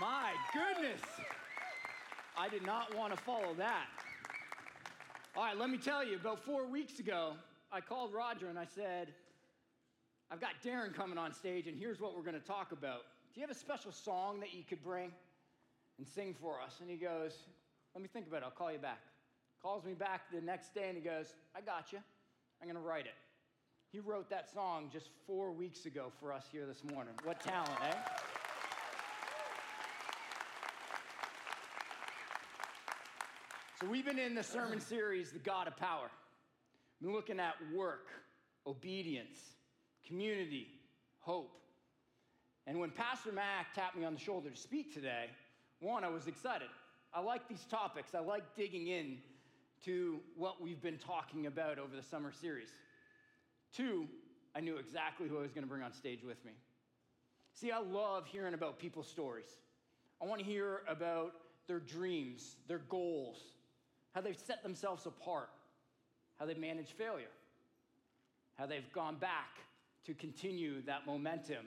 My goodness. I did not want to follow that. All right, let me tell you, about four weeks ago, I called Roger and I said, I've got Darren coming on stage, and here's what we're going to talk about. Do you have a special song that you could bring and sing for us? And he goes, Let me think about it. I'll call you back. Calls me back the next day and he goes, I got you. I'm going to write it. He wrote that song just four weeks ago for us here this morning. What talent, eh? So, we've been in the sermon series, The God of Power. We've been looking at work, obedience, community, hope. And when Pastor Mac tapped me on the shoulder to speak today, one, I was excited. I like these topics. I like digging in to what we've been talking about over the summer series. Two, I knew exactly who I was going to bring on stage with me. See, I love hearing about people's stories. I want to hear about their dreams, their goals, how they've set themselves apart, how they've managed failure, how they've gone back to continue that momentum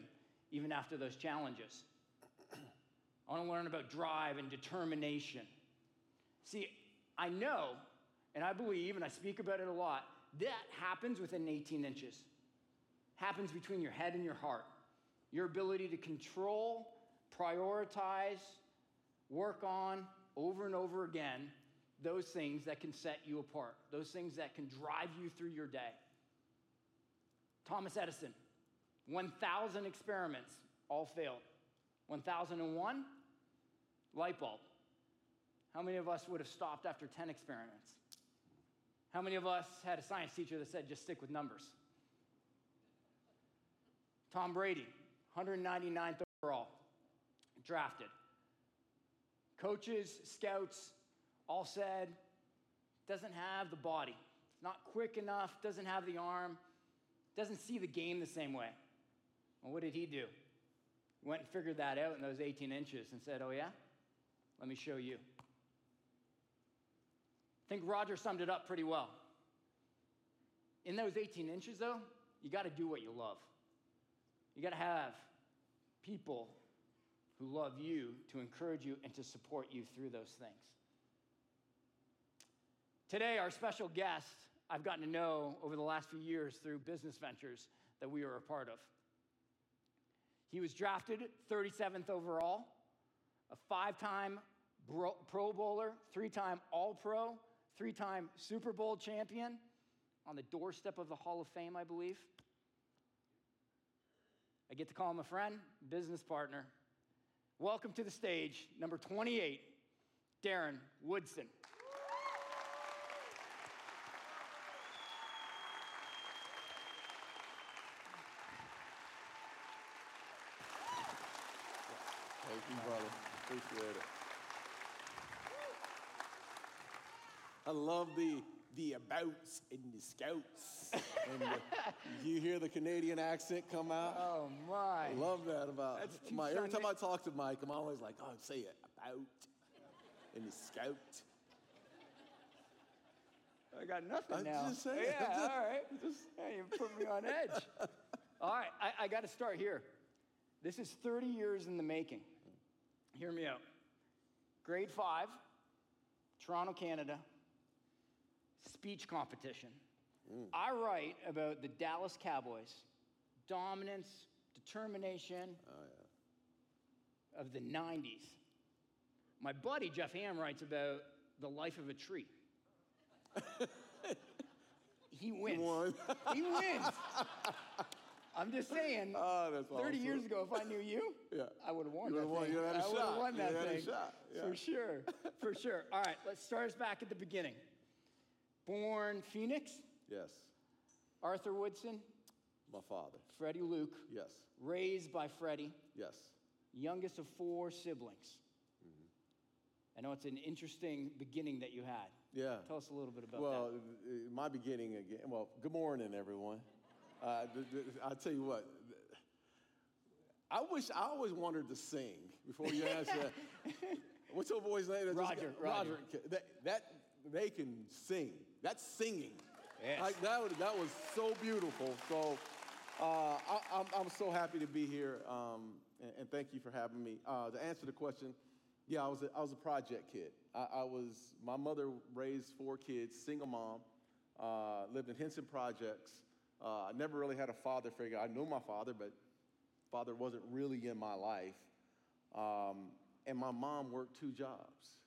even after those challenges. I want to learn about drive and determination. See, I know and I believe, and I speak about it a lot, that happens within 18 inches. Happens between your head and your heart. Your ability to control, prioritize, work on over and over again those things that can set you apart, those things that can drive you through your day. Thomas Edison, 1,000 experiments, all failed. 1,001, light bulb. How many of us would have stopped after 10 experiments? How many of us had a science teacher that said, just stick with numbers? Tom Brady, 199th overall, drafted. Coaches, scouts, all said, doesn't have the body. Not quick enough, doesn't have the arm, doesn't see the game the same way. Well, what did he do? Went and figured that out in those 18 inches and said, Oh, yeah? Let me show you. I think Roger summed it up pretty well. In those 18 inches, though, you got to do what you love. You got to have people who love you to encourage you and to support you through those things. Today, our special guest, I've gotten to know over the last few years through business ventures that we are a part of. He was drafted 37th overall, a five time Pro Bowler, three time All Pro, three time Super Bowl champion, on the doorstep of the Hall of Fame, I believe. I get to call him a friend, business partner. Welcome to the stage, number 28, Darren Woodson. Thank you, brother. Appreciate it. I love the the abouts and the scouts. and the, you hear the Canadian accent come out. Oh my! I love that about Mike. Every time I talk to Mike, I'm always like, "Oh, say it about and the scout." I got nothing I'm now. just saying. Yeah, all right. Just, yeah, you put me on edge. all right, I, I got to start here. This is 30 years in the making. Hear me out. Grade five, Toronto, Canada, speech competition. Mm. I write about the Dallas Cowboys, dominance, determination oh, of the 90s. My buddy Jeff Ham writes about the life of a tree. he wins. won. he wins. I'm just saying. Oh, that's 30 awesome. years ago, if I knew you, Yeah. I would have won You that won- thing. you would've had a I would've won that would've had a thing. shot, yeah. For sure. For sure. All right, let's start us back at the beginning. Born Phoenix, Yes, Arthur Woodson, my father. Freddie Luke, Yes, raised by Freddie, yes. youngest of four siblings. Mm-hmm. I know it's an interesting beginning that you had. Yeah. Tell us a little bit about well, that. uh, my beginning again. Well, good morning, everyone. Uh, th- th- I'll tell you what. I wish I always wanted to sing before you answer. that. What's your boy's name? Roger, got- Roger. That, that they can sing. That's singing. Yes. Like that. was- That was so beautiful. So Uh, I, I'm, I'm so happy to be here, um, and, and thank you for having me. Uh, to answer the question, yeah, I was a, I was a project kid. I, I was my mother raised four kids, single mom, uh, lived in Henson Projects. Uh, I never really had a father figure. I knew my father, but father wasn't really in my life. Um, and my mom worked two jobs.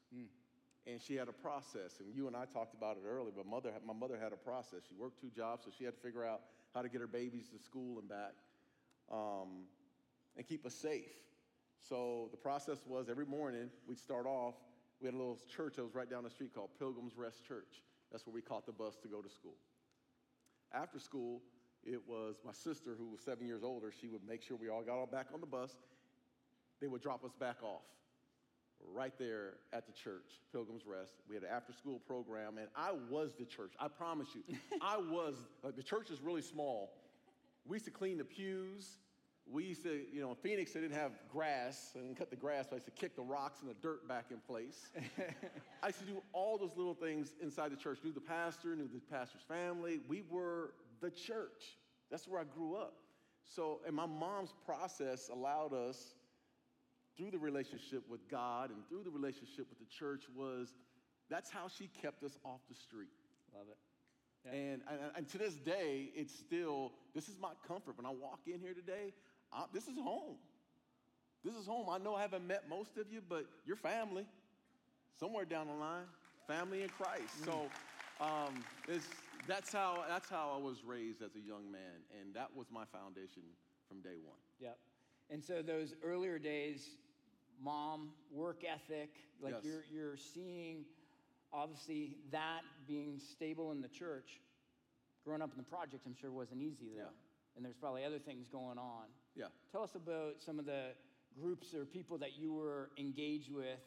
And she had a process, and you and I talked about it earlier. But mother, my mother had a process. She worked two jobs, so she had to figure out how to get her babies to school and back, um, and keep us safe. So the process was every morning we'd start off. We had a little church that was right down the street called Pilgrim's Rest Church. That's where we caught the bus to go to school. After school, it was my sister who was seven years older. She would make sure we all got all back on the bus. They would drop us back off right there at the church, Pilgrim's Rest. We had an after school program, and I was the church. I promise you. I was, like, the church is really small. We used to clean the pews. We used to, you know, in Phoenix, they didn't have grass. I didn't cut the grass, but I used to kick the rocks and the dirt back in place. I used to do all those little things inside the church. Knew the pastor, knew the pastor's family. We were the church. That's where I grew up. So, and my mom's process allowed us through the relationship with God and through the relationship with the church was that's how she kept us off the street. Love it. Yeah. And, and, and to this day, it's still, this is my comfort. When I walk in here today, I, this is home. This is home. I know I haven't met most of you, but your family, somewhere down the line, family in Christ. Mm. So um, it's, that's, how, that's how I was raised as a young man. And that was my foundation from day one. Yep. And so those earlier days, mom, work ethic, like Yes. you're you're seeing obviously that being stable in the church. Growing up in the projects, I'm sure wasn't easy though. Yeah. And there's probably other things going on. Yeah. Tell us about some of the groups or people that you were engaged with,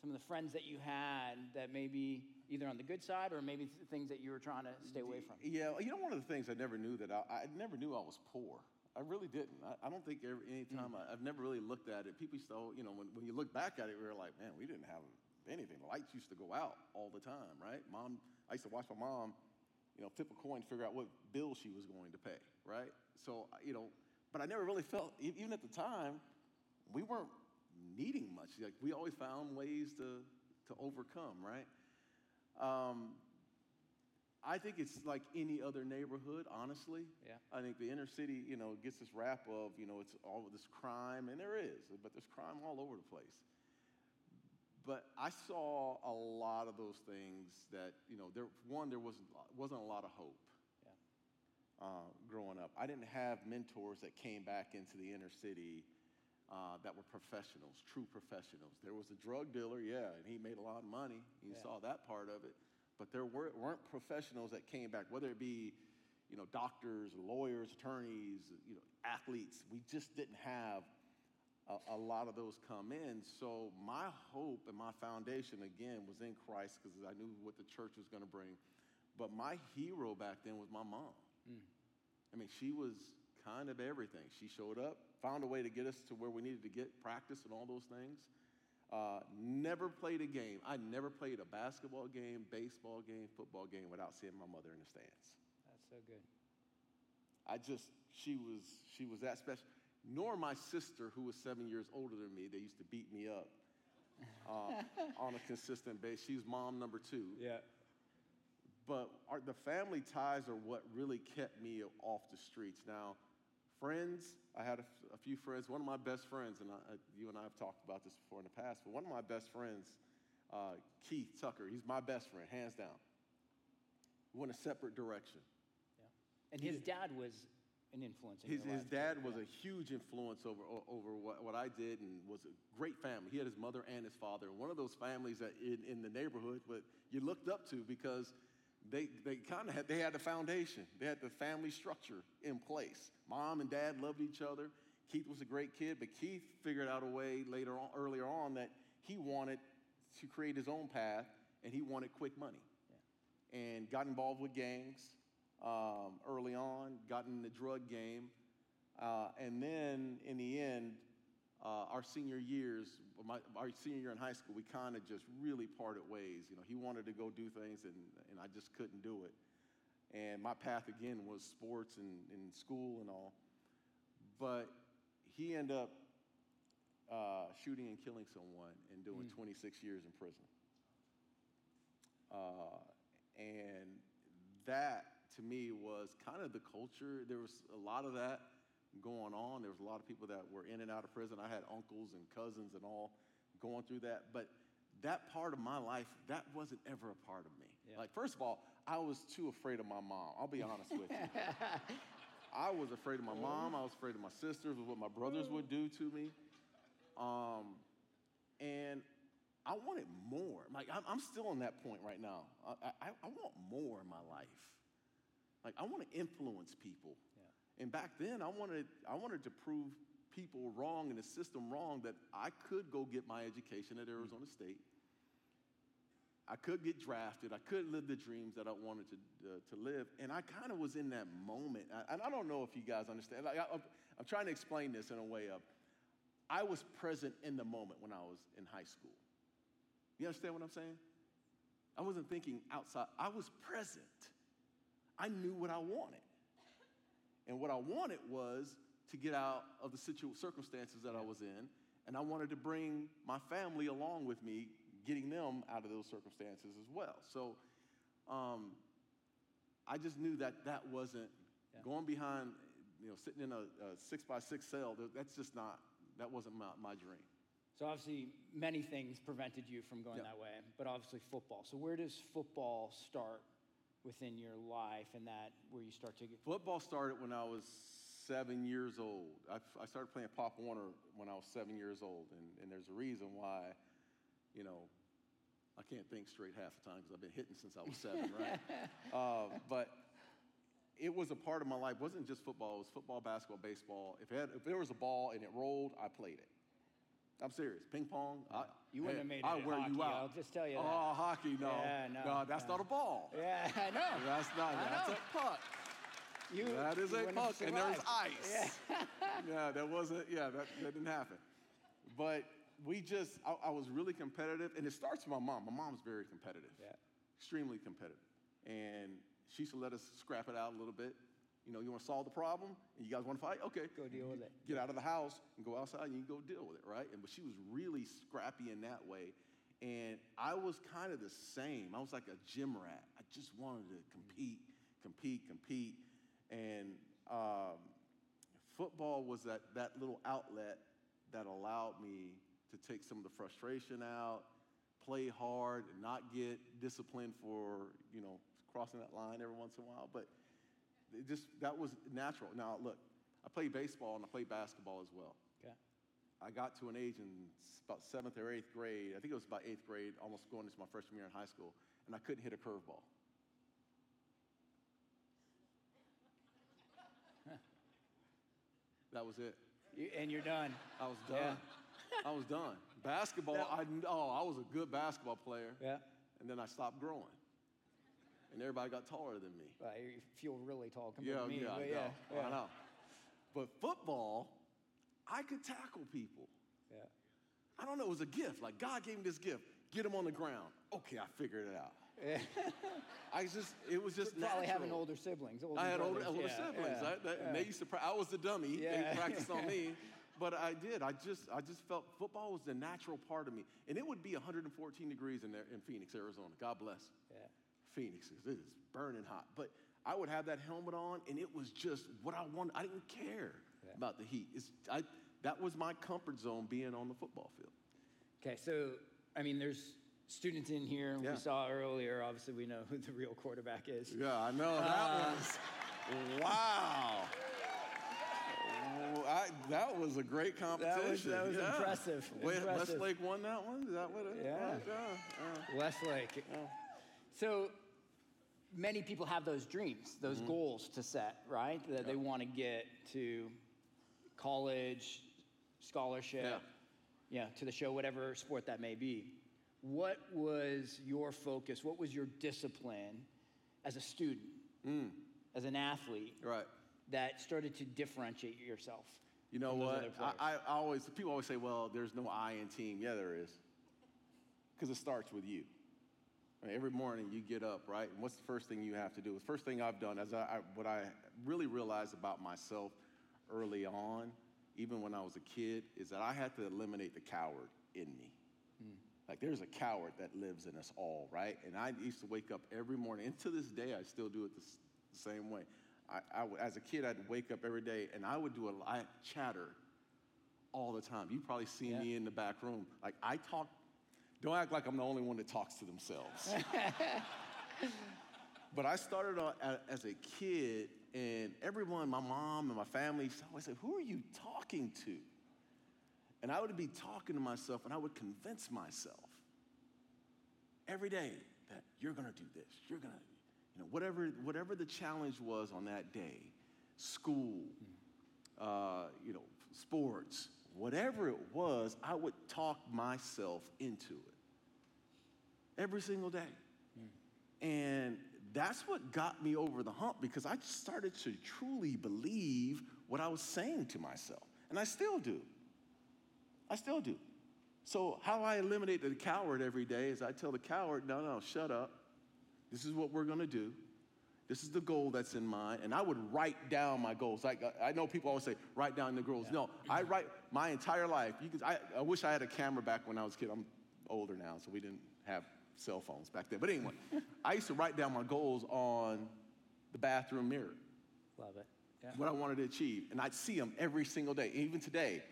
some of the friends that you had that maybe either on the good side or maybe th- things that you were trying to stay away from. Yeah, you know, one of the things I never knew that I, I never knew I was poor. I really didn't. I, I don't think every, any time mm. I, I've never really looked at it. People used to, you know, when, when you look back at it, we were like, man, we didn't have anything. The lights used to go out all the time, right? Mom, I used to watch my mom, you know, flip a coin to figure out what bill she was going to pay, right? So, you know, but I never really felt, even at the time, we weren't needing much. Like we always found ways to to overcome, right? Um, I think it's like any other neighborhood, honestly. Yeah. I think the inner city, you know, gets this rap of, you know, it's all this crime, and there is, but there's crime all over the place. But I saw a lot of those things that, you know, there, one, there wasn't, wasn't a lot of hope. Uh, growing up. I didn't have mentors that came back into the inner city uh, that were professionals, true professionals. There was a drug dealer, yeah, and he made a lot of money. You Yeah. saw that part of it. But there were, weren't professionals that came back, whether it be, you know, doctors, lawyers, attorneys, you know, athletes. We just didn't have a, a lot of those come in. So my hope and my foundation, again, was in Christ because I knew what the church was going to bring. But my hero back then was my mom. I mean, she was kind of everything. She showed up, found a way to get us to where we needed to get practice and all those things. Uh, never played a game. I never played a basketball game, baseball game, football game without seeing my mother in the stands. That's so good. I just, she was, she was that special. Nor my sister, who was seven years older than me, they used to beat me up uh, on a consistent basis. She's mom number two. Yeah. But our, the family ties are what really kept me off the streets. Now, friends, I had a, f- a few friends. One of my best friends, and I, you and I have talked about this before in the past, but one of my best friends, uh, Keith Tucker, he's my best friend, hands down. We went a separate direction. Yeah. And his dad was an influence in His, his dad was Yeah. a huge influence over, over what, what I did and was a great family. He had his mother and his father. One of those families that in, in the neighborhood but you looked up to because they, they kind of had, they had the foundation. They had the family structure in place. Mom and dad loved each other. Keith was a great kid, but Keith figured out a way later on, earlier on that he wanted to create his own path and he wanted quick money and got involved with gangs um, early on, got in the drug game. Uh, and then in the end, uh, our senior years, my, our senior year in high school, we kind of just really parted ways. You know, he wanted to go do things, and, and I just couldn't do it. And my path again was sports and, and school and all. But he ended up uh, shooting and killing someone and doing 26 years in prison. Uh, and that to me was kind of the culture. There was a lot of that going on. There was a lot of people that were in and out of prison. I had uncles and cousins and all going through that. But that part of my life, that wasn't ever a part of me. Yeah. Like, first of all, I was too afraid of my mom. I'll be honest with you. I was afraid of my mom. I was afraid of my sisters, of what my brothers would do to me. Um, and I wanted more. Like I'm, I'm still on that point right now. I, I, I want more in my life. Like I want to influence people. And back then, I wanted I wanted to prove people wrong and the system wrong that I could go get my education at Arizona State. I could get drafted. I could live the dreams that I wanted to, uh, to live. And I kind of was in that moment. I- And I don't know if you guys understand. Like, I, I'm, I'm trying to explain this in a way of I was present in the moment when I was in high school. You understand what I'm saying? I wasn't thinking outside, I was present. I knew what I wanted. And what I wanted was to get out of the situ- circumstances that I was in, and I wanted to bring my family along with me, getting them out of those circumstances as well. So um, I just knew that that wasn't Yeah. going behind, you know, sitting in a, a six by six cell. That's just not, that wasn't my, my dream. So obviously, many things prevented you from going Yeah. that way, but obviously football. So where does football start within your life, and that where you start to get? Football started when I was seven years old. I, I started playing Pop Warner when I was seven years old, and, and there's a reason why, you know, I can't think straight half the time because I've been hitting since I was seven, right? uh, but it was a part of my life. It wasn't just football. It was football, basketball, baseball. If, it had, if there was a ball and it rolled, I played it. I'm serious. Ping pong. I, You wouldn't have made it I'll in wear you out. I'll just tell you oh, that. Oh, hockey, no. Yeah, no, that's no. not a ball. Yeah, I know. That's not. I That's know. a puck. You, That is you a puck, and there's ice. Yeah. that wasn't. Yeah, that, that didn't happen. But we just, I, I was really competitive, and it starts with my mom. My mom's very competitive, Yeah. extremely competitive, and she used to let us scrap it out a little bit. You know, you want to solve the problem, and you guys want to fight? Okay, Go deal with it. Get out of the house and go outside, and you go deal with it, right? And but she was really scrappy in that way, and I was kind of the same. I was like a gym rat. I just wanted to compete, compete, compete, and um, football was that that little outlet that allowed me to take some of the frustration out, play hard, and not get disciplined for you know crossing that line every once in a while, but it just that was natural. Now look, I played baseball and I played basketball as well. Okay. I got to an age in about seventh or eighth grade. I think it was about eighth grade, almost going into my freshman year in high school, and I couldn't hit a curveball. That was it. You, and you're done. I was done. Yeah. I was done. Basketball, I, oh, I was a good basketball player, Yeah. and then I stopped growing. And everybody got taller than me. Well, you feel really tall compared Yeah, to me. yeah, I but know. yeah, yeah. I know. But football, I could tackle people. Yeah. I don't know, it was a gift. Like God gave me this gift. Get them on the ground. Okay, I figured it out. Yeah. I just, it was just Probably natural. having older siblings. Older I had older, brothers. older Yeah, siblings. yeah, I, that, yeah. and they used to. I was the dummy. Yeah. They practiced on me, but I did. I just, I just felt football was the natural part of me, and it would be 114 degrees in there in Phoenix, Arizona. God bless Yeah. Phoenix. It is burning hot, but I would have that helmet on, and it was just what I wanted. I didn't care Yeah. about the heat. It's, I, that was my comfort zone, being on the football field. Okay, so I mean, there's students in here. Yeah. We saw earlier. Obviously, we know who the real quarterback is. Yeah, I know that Uh, was. Wow. Oh, I, that was a great competition. that was yeah. impressive, Wait, impressive. Westlake won that one. Is that what it Yeah. was? Yeah. Westlake. So many people have those dreams, those Mm-hmm. goals to set, right? That they want to get to college, scholarship, Yeah. yeah, to the show, whatever sport that may be. What was your focus? What was your discipline as a student, Mm. as an athlete, Right. that started to differentiate yourself? You know what? I, I always people always say, "Well, there's no I in team." Yeah, there is, because it starts with you. I mean, every morning you get up, right? And what's the first thing you have to do? The first thing I've done, as I, I, what I really realized about myself early on, even when I was a kid, is that I had to eliminate the coward in me. Mm. Like there's a coward that lives in us all, right? And I used to wake up every morning, and to this day, I still do it the, the same way. I, I, as a kid, I'd wake up every day, and I would do a a I chatter all the time. You probably see yeah. me in the back room. Like I talk don't act like I'm the only one that talks to themselves. but I started as a kid, and everyone, my mom and my family, always said, Who are you talking to? And I would be talking to myself, and I would convince myself every day that you're gonna do this, you're gonna, you know, whatever, whatever the challenge was on that day, school, uh, you know, sports, whatever it was, I would talk myself into it every single day. Mm. And that's what got me over the hump because I started to truly believe what I was saying to myself. And I still do. I still do. So, how I eliminate the coward every day is I tell the coward, no, no, shut up. This is what we're going to do. This is the goal that's in mind. And I would write down my goals. Like I know people always say, write down the goals. Yeah. No, I write my entire life. You can, I, I wish I had a camera back when I was a kid. I'm older now, so we didn't have cell phones back then. But anyway, I used to write down my goals on the bathroom mirror. Love it. Yeah. What I wanted to achieve. And I'd see them every single day. Even today,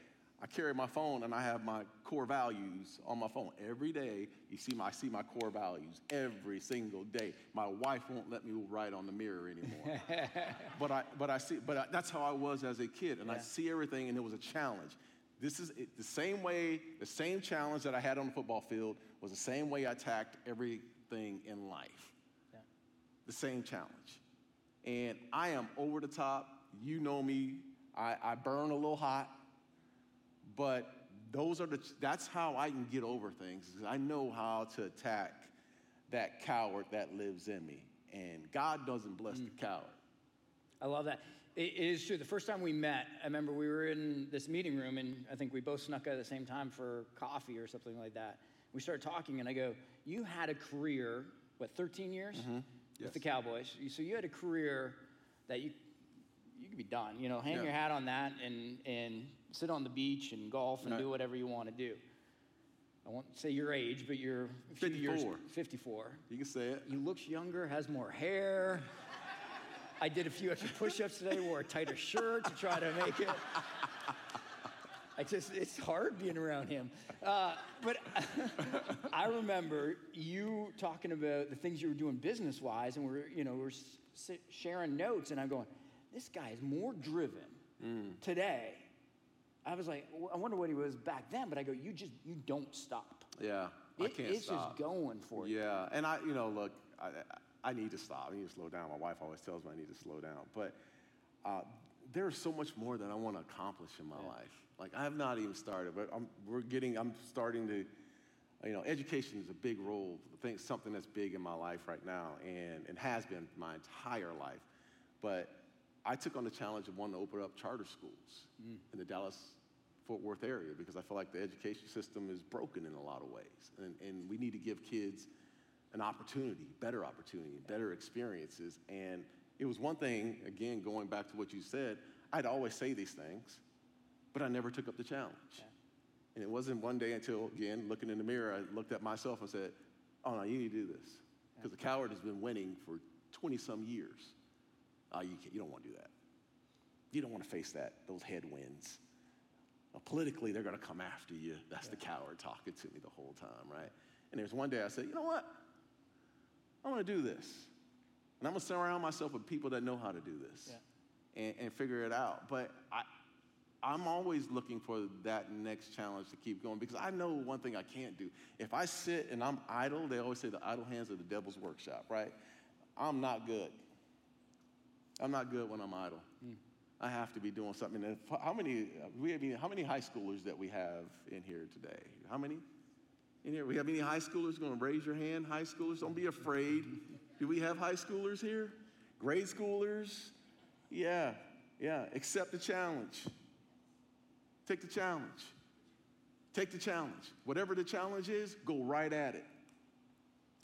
I carry my phone and I have my core values on my phone. Every day, you see my, I see my core values every single day. My wife won't let me write on the mirror anymore. but I, but I see, but I, that's how I was as a kid. And yeah. I see everything and it was a challenge. This is it, the same way, the same challenge that I had on the football field was the same way I attacked everything in life. Yeah. The same challenge. And I am over the top. You know me. I, I burn a little hot. But those are the that's how I can get over things. I know how to attack that coward that lives in me. And God doesn't bless mm. the coward. I love that. It is true. The first time we met, I remember we were in this meeting room, and I think we both snuck out at the same time for coffee or something like that. We started talking, and I go, You had a career, what, 13 years mm-hmm. yes. with the Cowboys? So you had a career that you you could be done. You know, hang yeah. your hat on that and, and sit on the beach and golf and right. do whatever you want to do. I won't say your age, but you're 54. Years, 54. You can say it. He looks younger, has more hair. I did a few extra push-ups today, wore a tighter shirt to try to make it. I just, it's hard being around him. Uh, but I remember you talking about the things you were doing business-wise, and we're, you know, we're sharing notes, and I'm going, this guy is more driven mm. today. I was like, I wonder what he was back then, but I go, you just, you don't stop. Yeah, it, I can't it's stop. just going for you. Yeah, and I, you know, look, I, I need to stop. I need to slow down. My wife always tells me I need to slow down. But uh, there's so much more that I want to accomplish in my yeah. life. Like I have not even started, but I'm, we're getting. I'm starting to. You know, education is a big role. I think something that's big in my life right now, and and has been my entire life. But I took on the challenge of wanting to open up charter schools mm. in the Dallas Fort Worth area because I feel like the education system is broken in a lot of ways, and, and we need to give kids an opportunity, better opportunity, better experiences. And it was one thing, again, going back to what you said, I'd always say these things, but I never took up the challenge. Yeah. And it wasn't one day until, again, looking in the mirror, I looked at myself and said, oh no, you need to do this. Because the coward has been winning for 20 some years. Oh, you, you don't want to do that. You don't want to face that, those headwinds. Well, politically, they're going to come after you. That's yeah. the coward talking to me the whole time, right? And there's one day I said, you know what? I want to do this. And I'm going to surround myself with people that know how to do this yeah. and, and figure it out. But I, I'm always looking for that next challenge to keep going because I know one thing I can't do. If I sit and I'm idle, they always say the idle hands are the devil's workshop, right? I'm not good. I'm not good when I'm idle. Mm. I have to be doing something. How many we have, how many high schoolers that we have in here today? How many? In here, we have any high schoolers going to raise your hand? High schoolers, don't be afraid. Do we have high schoolers here? Grade schoolers? Yeah, yeah. Accept the challenge. Take the challenge. Take the challenge. Whatever the challenge is, go right at it.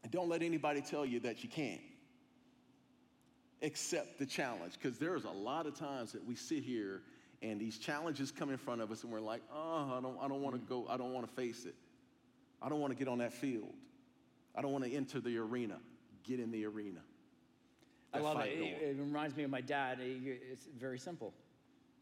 And don't let anybody tell you that you can't. Accept the challenge, because there's a lot of times that we sit here and these challenges come in front of us and we're like, oh, I don't, I don't want to go, I don't want to face it. I don't want to get on that field. I don't want to enter the arena. Get in the arena. I love it. it. it. reminds me of my dad. It's very simple.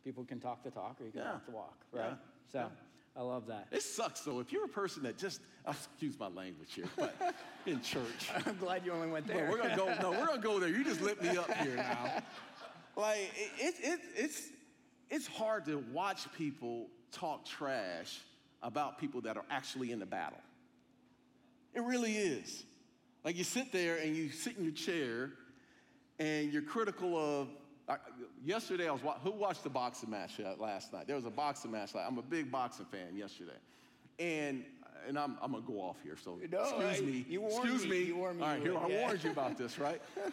People can talk the talk or you can yeah. walk the walk, right? Yeah. So yeah. I love that. It sucks though. If you're a person that just, oh, excuse my language here, but in church. I'm glad you only went there. we're gonna go, no, we're gonna go there. You just lit me up here now. Like, it, it, it's, it's hard to watch people talk trash about people that are actually in the battle. It really is. Like you sit there and you sit in your chair and you're critical of. Uh, yesterday, I was who watched the boxing match uh, last night. There was a boxing match. Like, I'm a big boxing fan. Yesterday, and and I'm, I'm gonna go off here. So no, excuse I, me. You warned excuse me. me. You warned me. All right, here, I warned you about this, right?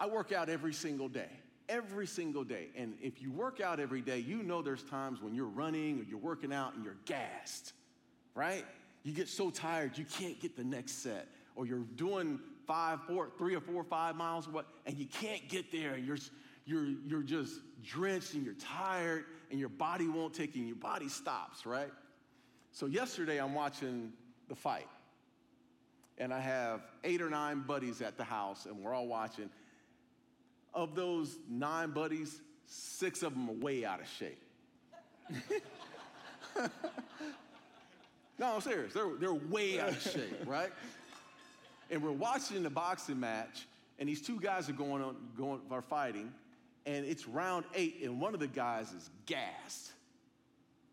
I work out every single day every single day. And if you work out every day, you know there's times when you're running or you're working out and you're gassed, right? You get so tired you can't get the next set, or you're doing five, four, three or four, five miles, what, and you can't get there, and you're you're you're just drenched and you're tired, and your body won't take you, and your body stops, right? So yesterday I'm watching the fight, and I have eight or nine buddies at the house, and we're all watching of those nine buddies, six of them are way out of shape. no, I'm serious. They're, they're way out of shape, right? And we're watching the boxing match, and these two guys are going on, going, are fighting, and it's round eight, and one of the guys is gassed.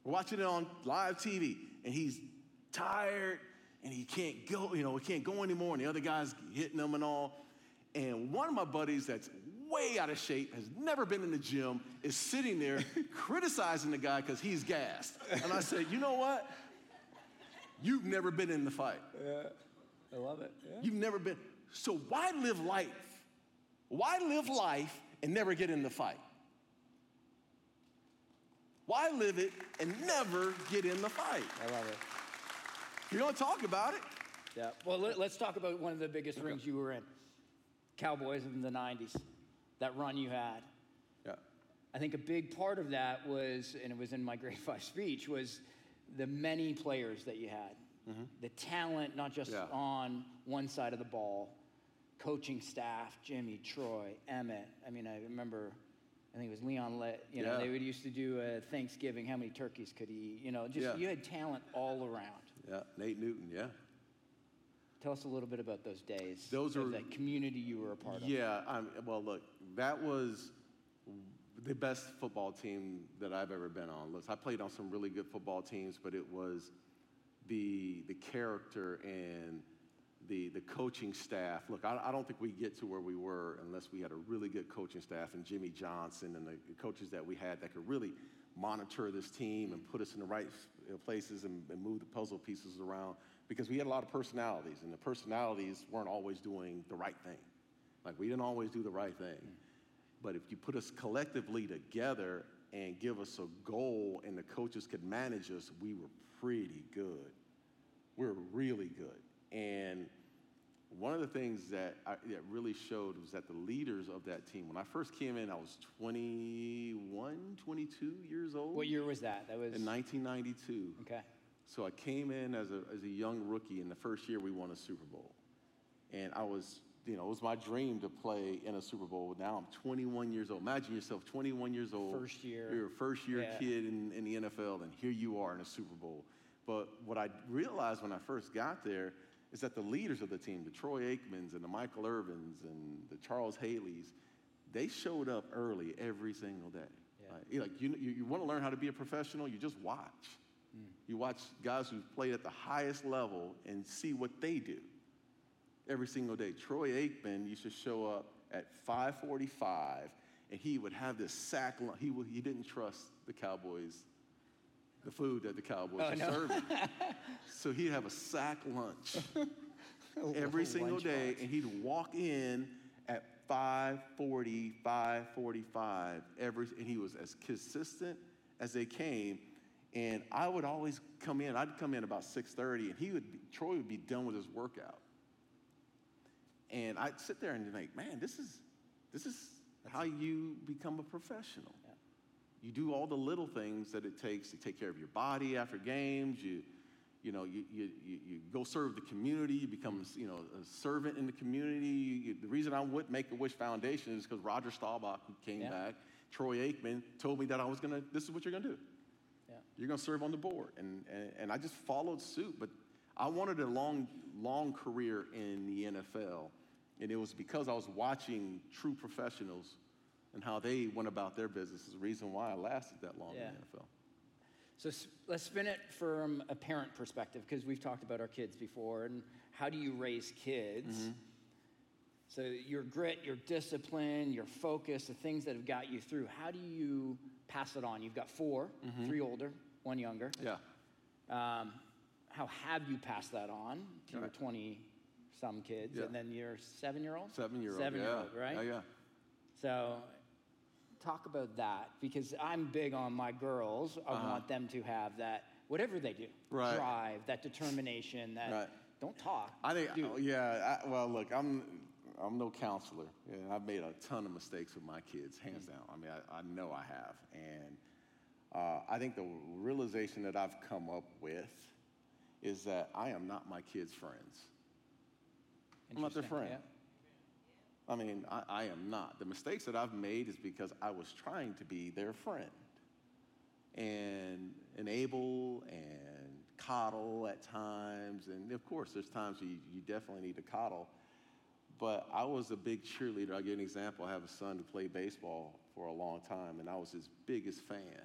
We're watching it on live TV, and he's tired, and he can't go, you know, he can't go anymore, and the other guy's hitting him and all. And one of my buddies that's way out of shape, has never been in the gym, is sitting there criticizing the guy because he's gassed. And I said, you know what? You've never been in the fight. Yeah, I love it. Yeah. You've never been. So why live life? Why live life and never get in the fight? Why live it and never get in the fight? I love it. You're going to talk about it. Yeah. Well, let, us talk about one of the biggest okay. rings you were in. Cowboys in the 90s that run you had. Yeah. I think a big part of that was, and it was in my grade five speech, was the many players that you had. Mm-hmm. The talent, not just yeah. on one side of the ball, coaching staff, Jimmy, Troy, Emmett. I mean, I remember, I think it was Leon Lett, you know, yeah. they would used to do a Thanksgiving, how many turkeys could he eat? You know, just yeah. you had talent all around. Yeah, Nate Newton, yeah. Tell us a little bit about those days. Those are that community you were a part of. Yeah, I'm, well, look, that was the best football team that I've ever been on. Look, I played on some really good football teams, but it was the the character and the the coaching staff. Look, I, I don't think we get to where we were unless we had a really good coaching staff and Jimmy Johnson and the, the coaches that we had that could really monitor this team and put us in the right places and, and move the puzzle pieces around because we had a lot of personalities, and the personalities weren't always doing the right thing. Like, we didn't always do the right thing. But if you put us collectively together and give us a goal and the coaches could manage us, we were pretty good. We were really good. And one of the things that, I, that really showed was that the leaders of that team, when I first came in, I was 21, 22 years old. What year was that? That was in 1992. Okay. So I came in as a, as a young rookie, and the first year we won a Super Bowl. And I was, you know, it was my dream to play in a Super Bowl. Now I'm 21 years old. Imagine yourself 21 years old. First year. You're a first year yeah. kid in, in the NFL, and here you are in a Super Bowl. But what I realized when I first got there is that the leaders of the team, the Troy Aikmans and the Michael Irvins and the Charles Haleys, they showed up early every single day. Yeah. Like, like you, you, you want to learn how to be a professional, you just watch. Mm. You watch guys who've played at the highest level and see what they do every single day. Troy Aikman used to show up at 545 and he would have this sack lunch. He, he didn't trust the Cowboys, the food that the Cowboys oh, were no. serving. so he'd have a sack lunch every single day box. and he'd walk in at 540, 545 every, and he was as consistent as they came and I would always come in. I'd come in about 6:30, and he would be, Troy would be done with his workout, And I sit there and think, man, this is, this is how you become a professional. Yeah. You do all the little things that it takes to take care of your body after games. You, you know, you, you, you, go serve the community. You become, you know, a servant in the community. You- the reason I would make a Wish Foundation is because Roger Staubach, who came Yeah. back, Troy Aikman, told me that I was gonna. This is what you're gonna do. Yeah. You're gonna serve on the board, and, and and I just followed suit. But I wanted a long, long career in the NFL, and it was because I was watching true professionals and how they went about their business is the reason why I lasted that long Yeah. in the NFL. So let's spin it from a parent perspective because we've talked about our kids before and how do you raise kids? Mm-hmm. So your grit, your discipline, your focus, the things that have got you through, how do you pass it on? You've got 4 Mm-hmm. three older, one younger. Yeah. Um, how have you passed that on to your 20 some kids Yeah. and then your seven year old? Seven year old. Seven year yeah. old, right? Yeah, yeah. So talk about that because I'm big on my girls. I Uh-huh. want them to have that, whatever they do, Right. drive, that determination, that Right. don't talk. I think, do. oh, yeah. I, well, look, I'm, I'm no counselor, and I've made a ton of mistakes with my kids, hands down. I mean, I, I know I have, and uh, I think the realization that I've come up with is that I am not my kids' friends. I'm not their friend. I mean, I, I am not. The mistakes that I've made is because I was trying to be their friend and enable and coddle at times. And of course, there's times you, you definitely need to coddle. But I was a big cheerleader. I'll give you an example. I have a son who played baseball for a long time, and I was his biggest fan.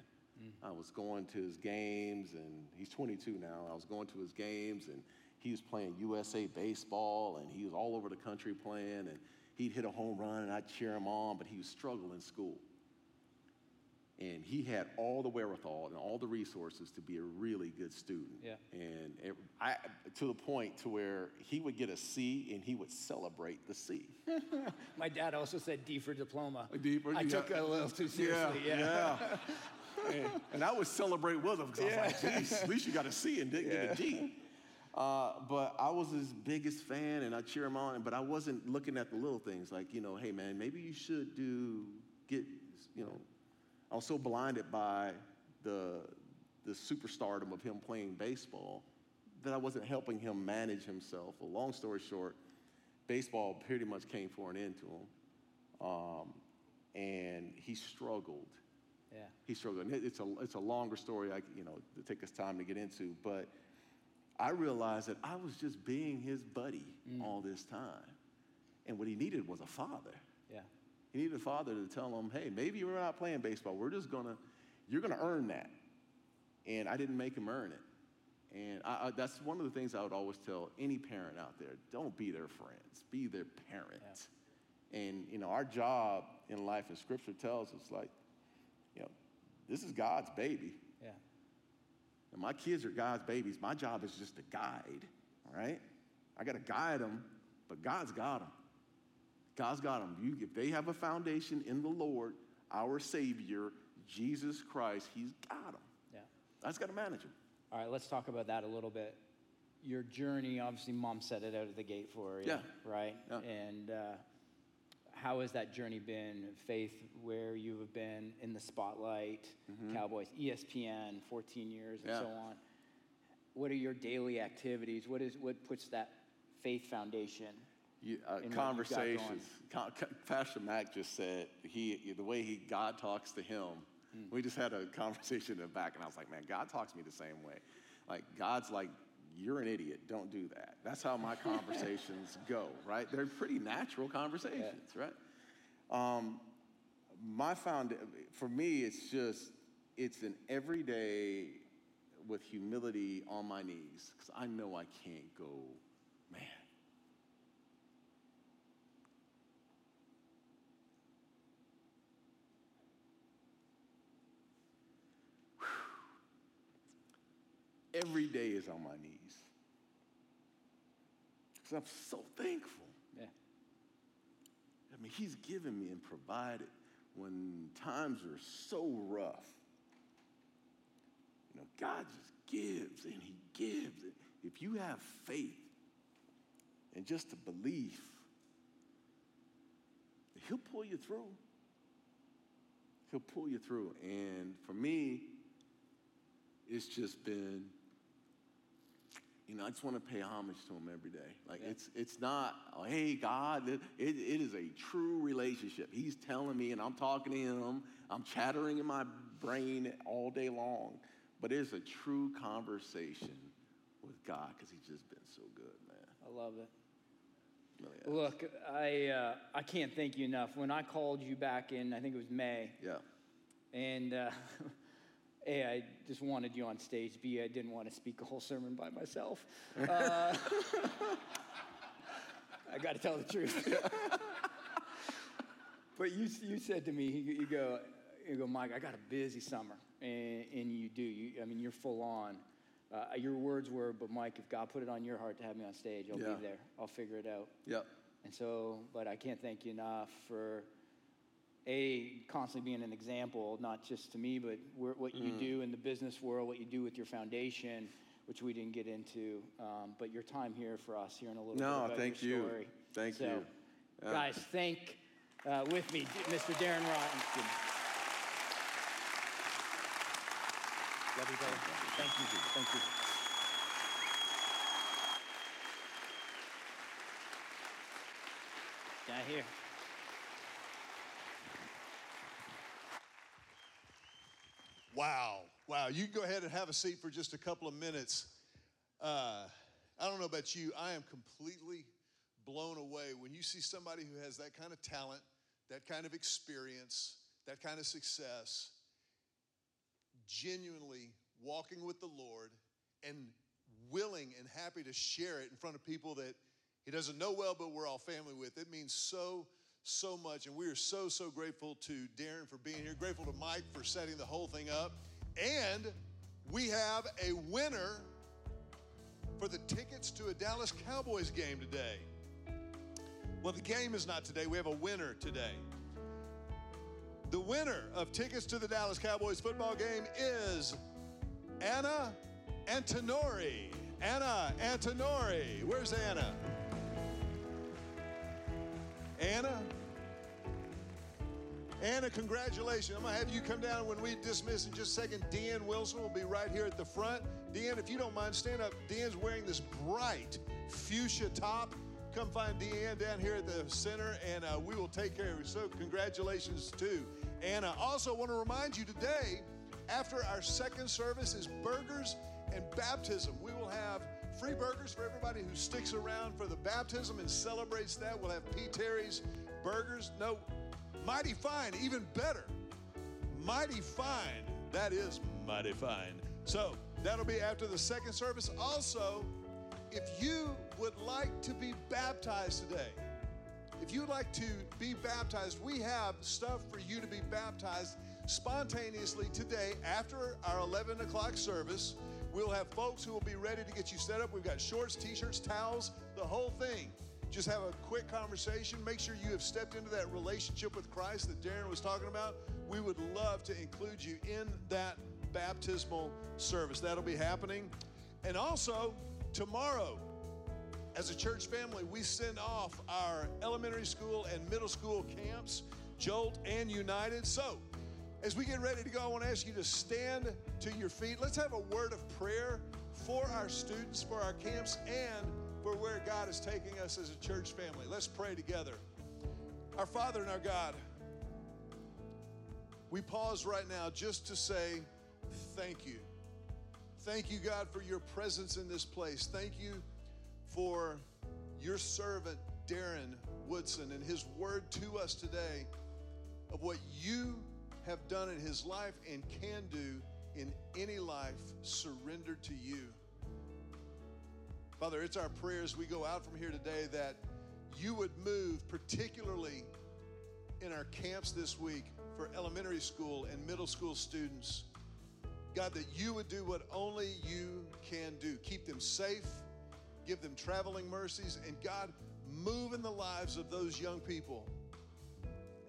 I was going to his games, and he's 22 now. I was going to his games, and he was playing USA baseball, and he was all over the country playing, and he'd hit a home run, and I'd cheer him on, but he was struggling in school. And he had all the wherewithal and all the resources to be a really good student. Yeah. And it, I, to the point to where he would get a C and he would celebrate the C. My dad also said D for diploma. A D for- I yeah. took it a little too seriously. Yeah. yeah. and, and I would celebrate with him because I was like, geez, at least you got a C and didn't get a D. Uh, but I was his biggest fan and I cheer him on, but I wasn't looking at the little things like, you know, hey man, maybe you should do, get, you know, I was so blinded by the, the superstardom of him playing baseball that I wasn't helping him manage himself. Well, long story short, baseball pretty much came for an end to him. Um, and he struggled. Yeah. He struggled. And it's a, it's a longer story, I, you know, to take us time to get into. But I realized that I was just being his buddy mm. all this time. And what he needed was a father. Yeah. He needed a father to tell him, hey, maybe we're not playing baseball. We're just gonna, you're gonna earn that. And I didn't make him earn it. And I, I, that's one of the things I would always tell any parent out there: don't be their friends, be their parent. And you know, our job in life, and Scripture tells us, like, you know, this is God's baby. Yeah. And my kids are God's babies. My job is just to guide, all right? I got to guide them, but God's got them. God's got them. You, if they have a foundation in the Lord, our Savior, Jesus Christ, He's got them. Yeah. I just got to manage them. All right, let's talk about that a little bit. Your journey, obviously, mom set it out of the gate for you, Yeah. right? Yeah. And uh, how has that journey been? Faith, where you have been in the spotlight, Cowboys, E ESPN, 14 years, and Mm-hmm. Yeah. so on. What are your daily activities? What is what puts that faith foundation? You, uh, in what you've got going. conversations. Con- Pastor Mac just said he, the way he God talks to him. Hmm. We just had a conversation in the back, and I was like, man, God talks to me the same way. Like God's like, you're an idiot. Don't do that. That's how my conversations go, right? They're pretty natural conversations, right? Um, my found for me, it's just it's an everyday with humility on my knees because I know I can't go, man. Every day is on my knees. Because I'm so thankful. Yeah. I mean, He's given me and provided when times are so rough. You know, God just gives and He gives. If you have faith and just a belief He'll pull you through. He'll pull you through. And for me, it's just been, you know, I just want to pay homage to him every day. Like yeah. it's it's not, oh, hey God, it, it, it is a true relationship. He's telling me, and I'm talking to him. I'm chattering in my brain all day long, but it's a true conversation with God because He's just been so good, man. I love it. Really Look, I uh, I can't thank you enough. When I called you back in, I think it was May. Yeah. And uh, A, I just wanted you on stage. B, I didn't want to speak a whole sermon by myself. Uh, I got to tell the truth. but you, you said to me, you go, you go, Mike, I got a busy summer. And, and you do. You, I mean, you're full on. Uh, your words were, but Mike, if God put it on your heart to have me on stage, I'll yeah. be there. I'll figure it out. Yep. And so, but I can't thank you enough for a constantly being an example, not just to me, but what you mm. do in the business world, what you do with your foundation, which we didn't get into, um, but your time here for us, hearing a little no, bit about thank your story. You. Thank so, you. Yeah. Guys, thank uh, with me, Mr. Darren Woodson. Love you, brother. Thank you. Thank you. Down here. Wow. Wow. You go ahead and have a seat for just a couple of minutes. Uh, I don't know about you, I am completely blown away when you see somebody who has that kind of talent, that kind of experience, that kind of success, genuinely walking with the Lord and willing and happy to share it in front of people that he doesn't know well, but we're all family with. It means so, so much. And we are so, so grateful to Darren for being here, grateful to Mike for setting the whole thing up. And we have a winner for the tickets to a Dallas Cowboys game today. Well, the game is not today, we have a winner today. The winner of tickets to the Dallas Cowboys football game is Anna Antonori. Anna Antonori. Where's Anna? Anna? Anna, congratulations. I'm going to have you come down when we dismiss in just a second. Deanne Wilson will be right here at the front. Deanne, if you don't mind, stand up. Deanne's wearing this bright fuchsia top. Come find Deanne down here at the center, and uh, we will take care of you. So, congratulations to Anna. Also, want to remind you today, after our second service is burgers and baptism. We will have free burgers for everybody who sticks around for the baptism and celebrates that. We'll have P. Terry's burgers. No, mighty fine, even better. Mighty fine. That is mighty fine. So that'll be after the second service. Also, if you would like to be baptized today, if you'd like to be baptized, we have stuff for you to be baptized spontaneously today after our 11 o'clock service. We'll have folks who will be ready to get you set up. We've got shorts, t shirts, towels, the whole thing. Just have a quick conversation. Make sure you have stepped into that relationship with Christ that Darren was talking about. We would love to include you in that baptismal service. That'll be happening. And also, tomorrow, as a church family, we send off our elementary school and middle school camps, Jolt and United. So, as we get ready to go, I want to ask you to stand to your feet. Let's have a word of prayer for our students, for our camps, and for where God is taking us as a church family. Let's pray together. Our Father and our God, we pause right now just to say thank you. Thank you, God, for your presence in this place. Thank you for your servant, Darren Woodson, and his word to us today of what you have done in his life and can do in any life surrendered to you. Father, it's our prayer as we go out from here today that you would move, particularly in our camps this week for elementary school and middle school students. God, that you would do what only you can do. Keep them safe, give them traveling mercies, and God, move in the lives of those young people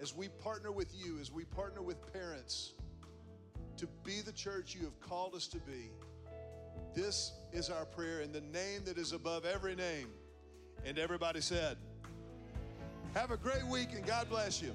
as we partner with you, as we partner with parents to be the church you have called us to be. This is our prayer in the name that is above every name. And everybody said, Have a great week and God bless you.